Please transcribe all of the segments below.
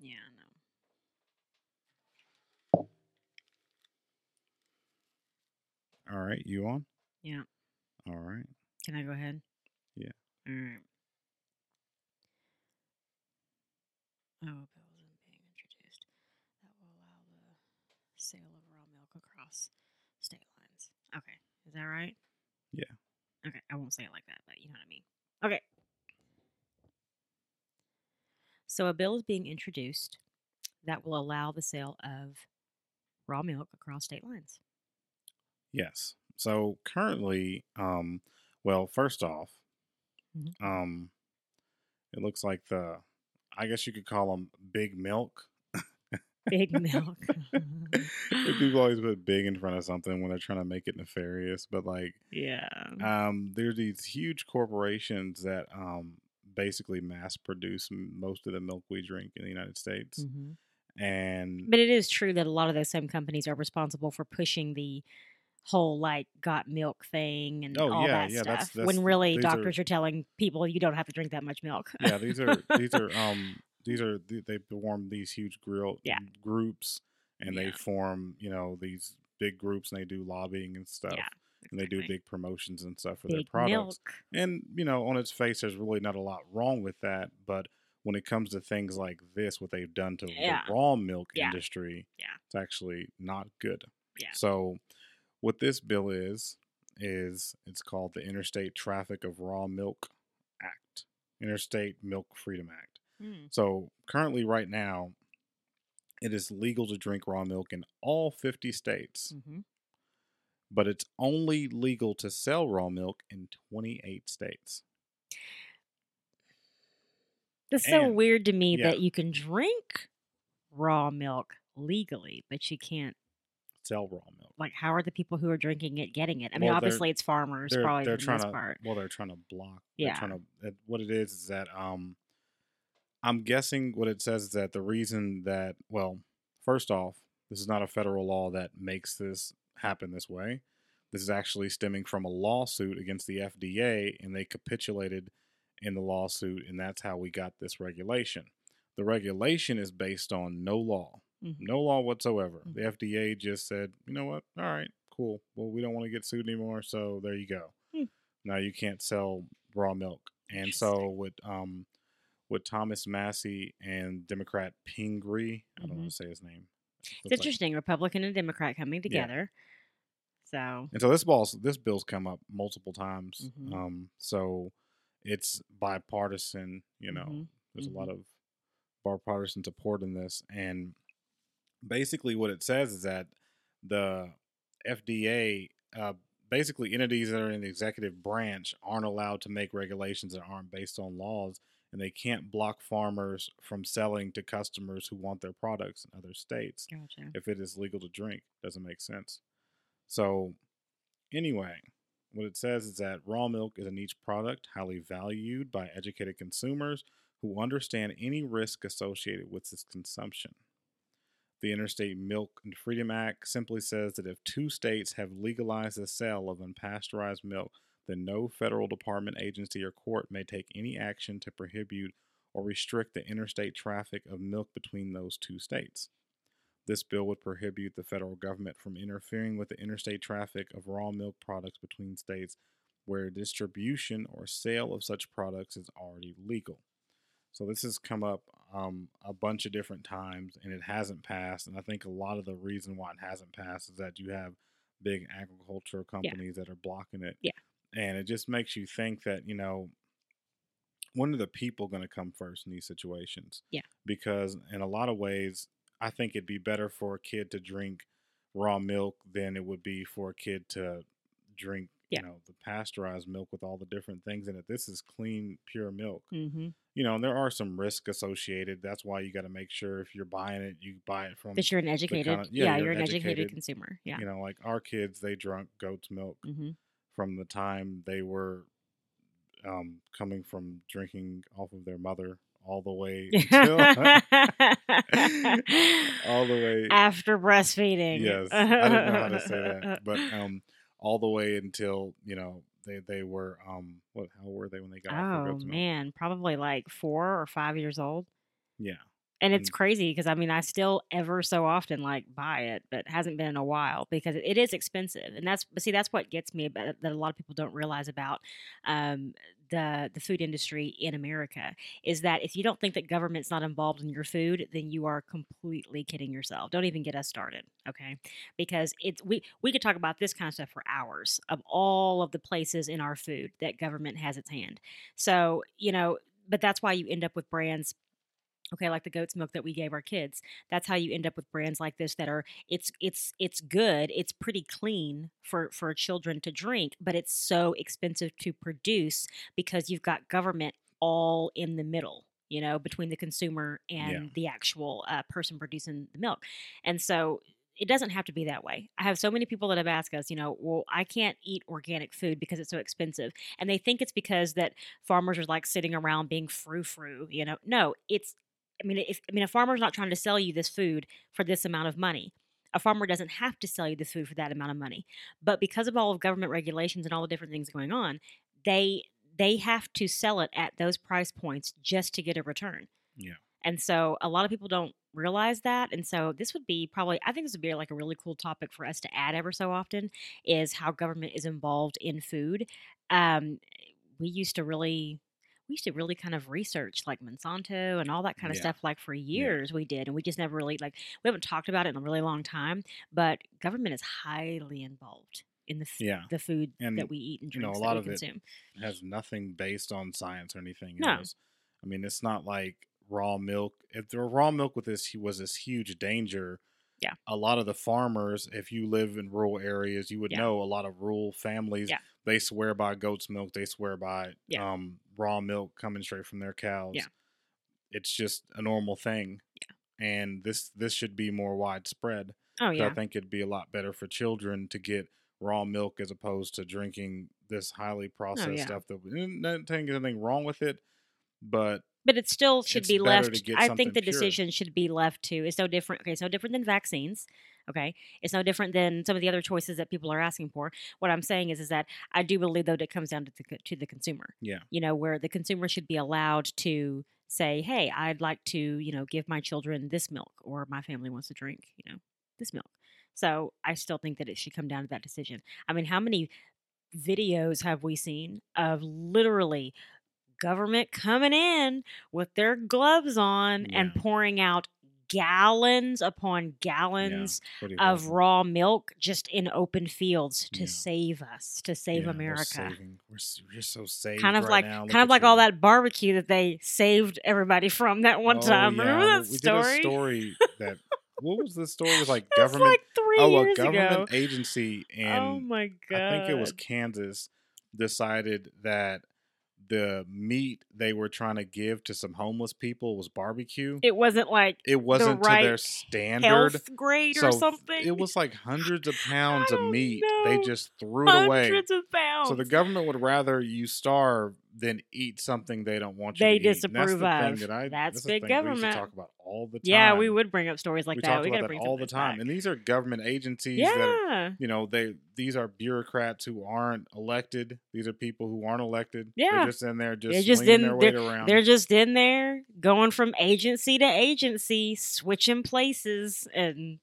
Yeah, I know. All right, you on? Yeah. All right. Can I go ahead? Yeah. All right. Oh, bills are being introduced that will allow the sale of raw milk across state lines. Okay, is that right? Yeah. Okay, I won't say it like that, but you know what I mean. Okay. So a bill is being introduced that will allow the sale of raw milk across state lines. Yes. So currently, um, well, first off, Mhm. um, it looks like the, I guess you could call them big milk. Big milk. People always put big in front of something when they're trying to make it nefarious, but like, yeah. um, there's these huge corporations that um, basically mass produce most of the milk we drink in the United States, Mhm. and But it is true that a lot of those same companies are responsible for pushing the whole like got milk thing and Oh, all yeah, that yeah, stuff. that's- that's- when really these are- doctors are, telling people you don't have to drink that much milk. yeah, these are these are um these are they form these huge grill Yeah. groups, and they form you know these big groups, and they do lobbying and stuff, and they do big promotions and stuff for their products. milk. And you know, on its face, there's really not a lot wrong with that, but when it comes to things like this, what they've done to Yeah. the raw milk Yeah. industry, Yeah. it's actually not good. Yeah. So, what this bill is is it's called the Interstate Traffic of Raw Milk Act, Interstate Milk Freedom Act. Mm. So, currently, right now, it is legal to drink raw milk in all 50 states, hmm but it's only legal to sell raw milk in 28 states. It's so weird to me yeah. that you can drink raw milk legally, but you can't. Sell raw milk. Like, how are the people who are drinking it getting it? I mean, Well, obviously, it's farmers They're, probably they're the trying to part. well, they're trying to block. Yeah. trying to. What it is is that um, I'm guessing what it says is that the reason that well, first off, this is not a federal law that makes this happen this way. This is actually stemming from a lawsuit against the FDA, and they capitulated in the lawsuit, and that's how we got this regulation. The regulation is based on no law, Mhm. no law whatsoever. Mhm. The FDA just said, you know what? All right, cool. Well, we don't want to get sued anymore, so there you go. Hmm. Now you can't sell raw milk. And so with um with Thomas Massie and Democrat Pingree, I don't want to say his name. It's like- interesting, Republican and Democrat coming Yeah. together. So, And so this ball's this bill's come up multiple times. Mhm. Um, so it's bipartisan. You know, Mhm. there's a lot Mhm. of bipartisan support in this, and basically what it says is that the FDA, uh, basically entities that are in the executive branch, aren't allowed to make regulations that aren't based on laws, and they can't block farmers from selling to customers who want their products in other states gotcha. if it is legal to drink. Doesn't make sense. So, anyway, what it says is that raw milk is a niche product highly valued by educated consumers who understand any risk associated with its consumption. The Interstate Milk and Freedom Act simply says that if two states have legalized the sale of unpasteurized milk, then no federal department, agency, or court may take any action to prohibit or restrict the interstate traffic of milk between those two states. This bill would prohibit the federal government from interfering with the interstate traffic of raw milk products between states where distribution or sale of such products is already legal. So this has come up um, a bunch of different times and it hasn't passed. And I think a lot of the reason why it hasn't passed is that you have big agricultural companies that are blocking it. Yeah. And it just makes you think that, you know, when are the people going to come first in these situations? Yeah. Because in a lot of ways, I think it'd be better for a kid to drink raw milk than it would be for a kid to drink, Yeah. you know, the pasteurized milk with all the different things in it. This is clean, pure milk. Mm-hmm. You know, and there are some risks associated. That's why you got to make sure if you're buying it, you buy it from, That you're an educated, kinda- yeah, yeah, you're you're, an an educated, educated, consumer. Yeah. you know, like our kids, they drunk goat's milk mm-hmm. from the time they were um, coming from drinking off of their mother all the way until all the way After breastfeeding. yes i didn't know how to say that but um all the way until you know they they were um what how were they when they got Oh man, probably like four or five years old. yeah And it's Mm. crazy because I mean I still ever so often like buy it, but it hasn't been in a while because it- it is expensive, and that's but see that's what gets me about that a lot of people don't realize about um, the the food industry in America is that if you don't think that government's not involved in your food, then you are completely kidding yourself. Don't even get us started, okay? Because it's we we could talk about this kind of stuff for hours of all of the places in our food that government has its hand. So you know, but that's why you end up with brands okay like the goat's milk that we gave our kids that's how you end up with brands like this that are it's it's it's good it's pretty clean for for children to drink but it's so expensive to produce because you've got government all in the middle you know between the consumer and Yeah. the actual uh, person producing the milk and so it doesn't have to be that way. I have so many people that have asked us, you know, well, I can't eat organic food because it's so expensive. And they think it's because that farmers are like sitting around being frou frou, you know. No, it's I mean, if I mean a farmer's not trying to sell you this food for this amount of money. A farmer doesn't have to sell you the food for that amount of money. But because of all of government regulations and all the different things going on, they they have to sell it at those price points just to get a return. Yeah. And so a lot of people don't realize that. And so this would be probably I think this would be like a really cool topic for us to add ever so often is how government is involved in food. Um, we used to really we used to really kind of research like Monsanto and all that kind of Yeah. stuff like for years we did and we just never really like we haven't talked about it in a really long time but government is highly involved in the f- Yeah. the food And, that we eat and you know, a lot of it consume. It has nothing based on science or anything No. else. I mean, it's not like raw milk. If the raw milk with this was this huge danger, Yeah. a lot of the farmers, if you live in rural areas, you would Yeah. know a lot of rural families. Yeah. They swear by goat's milk. They swear by Yeah. um, raw milk coming straight from their cows. Yeah. It's just a normal thing. Yeah. And this this should be more widespread. Oh yeah. I think it'd be a lot better for children to get raw milk as opposed to drinking this highly oh, processed Oh, yeah. stuff. That not saying anything wrong with it, but But it still should be left. I think the pure. decision should be left to. It's no different. Okay, it's no different than vaccines. Okay, it's no different than some of the other choices that people are asking for. What I'm saying is, is that I do believe though that it comes down to the to the consumer. yeah, You know, where the consumer should be allowed to say, "Hey, I'd like to, you know, give my children this milk, or my family wants to drink, you know, this milk." So I still think that it should come down to that decision. I mean, how many videos have we seen of literally government coming in with their gloves on and pouring out gallons upon gallons pretty of raw milk just in open fields to Yeah. save us, to save Yeah, America. saving- We're, s- we're so saved. Kind of right like, now. Look kind of like all that barbecue that they saved everybody from that one Oh, time. yeah, Remember that we story? Did a story that what was the story? It was like government. like three oh, a years government ago. agency, and oh my god! I think it was Kansas decided that the meat they were trying to give to some homeless people was barbecue. It wasn't like It wasn't to their standard. grade so or something. It was like hundreds of pounds of meat. They just threw it away. hundreds of pounds. So the government would rather you starve than eat something they don't want you They to eat. And disapprove that's the of. Thing that I, That's that's the big thing we used government. talk about all the time. yeah, we would bring up stories like we that. we got about to that bring all the time. back. And these are government agencies that yeah, you know they these are bureaucrats who aren't elected. These are people who aren't elected. Yeah. they're just in there just They're just in- their weight around. they're just in there going from agency to agency, switching places and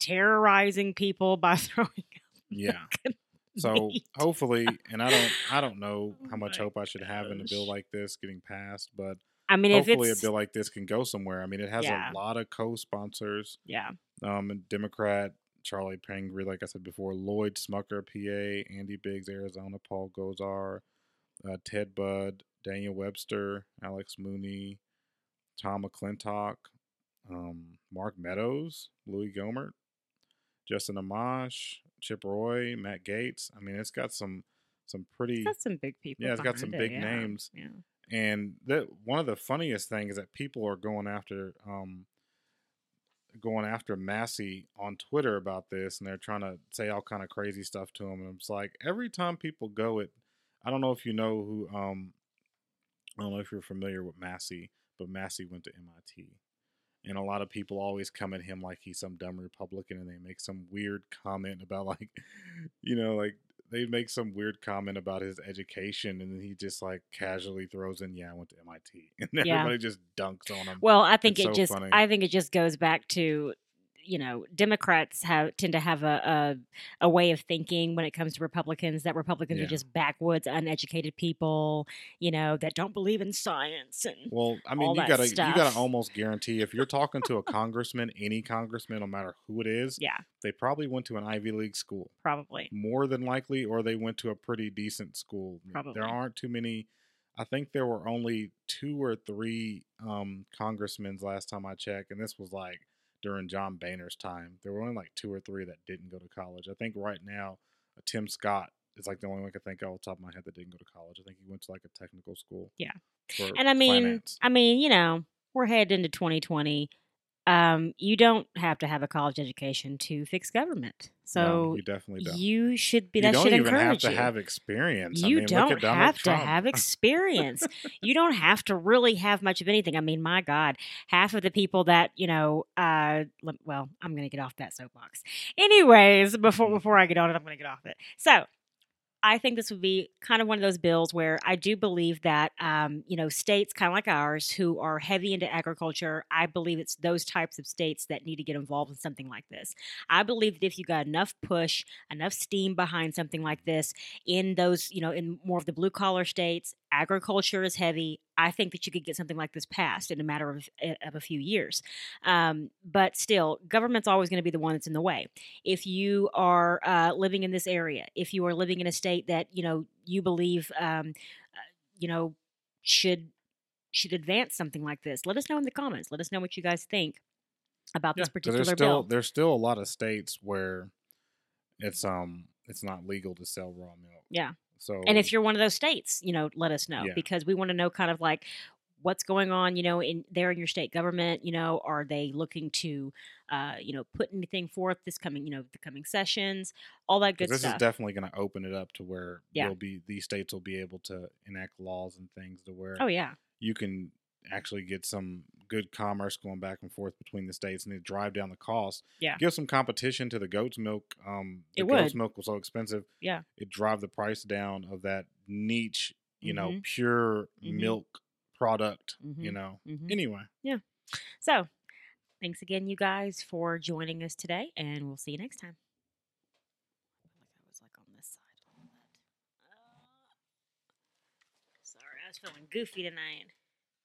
terrorizing people by throwing. yeah. So hopefully, and I don't I don't know Oh how much hope I should have in a bill like this getting passed, but I mean, if hopefully a bill like this can go somewhere. I mean, it has Yeah. a lot of co-sponsors. yeah, um, Democrat Charlie Pingree, like I said before, Lloyd Smucker, PA, Andy Biggs, Arizona, Paul Gosar, uh, Ted Budd, Daniel Webster, Alex Mooney, Tom McClintock, um, Mark Meadows, Louis Gohmert, Justin Amash, Chip Roy, Matt Gaetz. I mean, it's got some some pretty it's got some big people. yeah, it's got some behind big yeah, names. Yeah. And that one of the funniest things is that people are going after um going after Massie on Twitter about this and they're trying to say all kind of crazy stuff to him and it's like every time people go it I don't know if you know who um I don't know if you're familiar with Massie, but Massie went to MIT. And a lot of people always come at him like he's some dumb Republican and they make some weird comment about like you know, like they make some weird comment about his education, and then he just like casually throws in, "Yeah, I went to MIT," and Yeah. everybody just dunks on him. Well, I think It's it so just funny. I think it just goes back to you know Democrats have tend to have a, a a way of thinking when it comes to Republicans that Republicans Yeah. are just backwoods, uneducated people, you know, that don't believe in science and Well, I mean, you gotta you gotta almost guarantee if you're talking to a congressman, any congressman, no matter who it is, yeah, they probably went to an Ivy League school, probably. more than likely, or they went to a pretty decent school. Probably. There aren't too many. I think there were only two or three um, congressmen last time I checked, and this was like during John Boehner's time. There were only like two or three that didn't go to college. I think right now, uh, Tim Scott is like the only one I can think of off the top of my head that didn't go to college. I think he went to like a technical school. Yeah. And I mean, finance. I mean, you know, we're heading into 2020. Um, you don't have to have a college education to fix government. No, So you definitely don't. you should be. you That don't should even have to have experience. I you mean, don't at have Trump. to have experience. you don't have to really have much of anything. I mean, my God, half of the people that you know. Uh, well, I'm going to get off that soapbox. Anyways, before Mm. before I get on it, I'm going to get off it. So. I think this would be kind of one of those bills where I do believe that, um, you know, states kind of like ours who are heavy into agriculture, I believe it's those types of states that need to get involved in something like this. I believe that if you got enough push, enough steam behind something like this, in those, you know, in more of the blue collar states, agriculture is heavy. I think that you could get something like this passed in a matter of, eh, of a few years. Um, but still, government's always going to be the one that's in the way. If you are uh, living in this area, if you are living in a state that you know you believe, um, uh, you know, should should advance something like this, let us know in the comments. Let us know what you guys think about Yeah, this particular there's still bill. there's still a lot of states where it's um it's not legal to sell raw milk. Yeah. So And if you're one of those states, you know, let us know Yeah. because we want to know kind of like what's going on, you know, in there in your state government. You know, are they looking to, uh, you know, put anything forth this coming, you know, the coming sessions, all that good this stuff. This is definitely going to open it up to where Yeah. will be these states will be able to enact laws and things to where oh yeah, you can actually get some good commerce going back and forth between the states and it drive down the cost. Yeah. Give some competition to the goat's milk. Um the It goat's would. milk was so expensive. Yeah. It drive the price down of that niche, you know, Mhm. pure Mhm. milk product, you Mhm. know. hmm Anyway. So, thanks again, you guys, for joining us today, and we'll see you next time. I like I was like on this side a. Uh, sorry, I was feeling goofy tonight.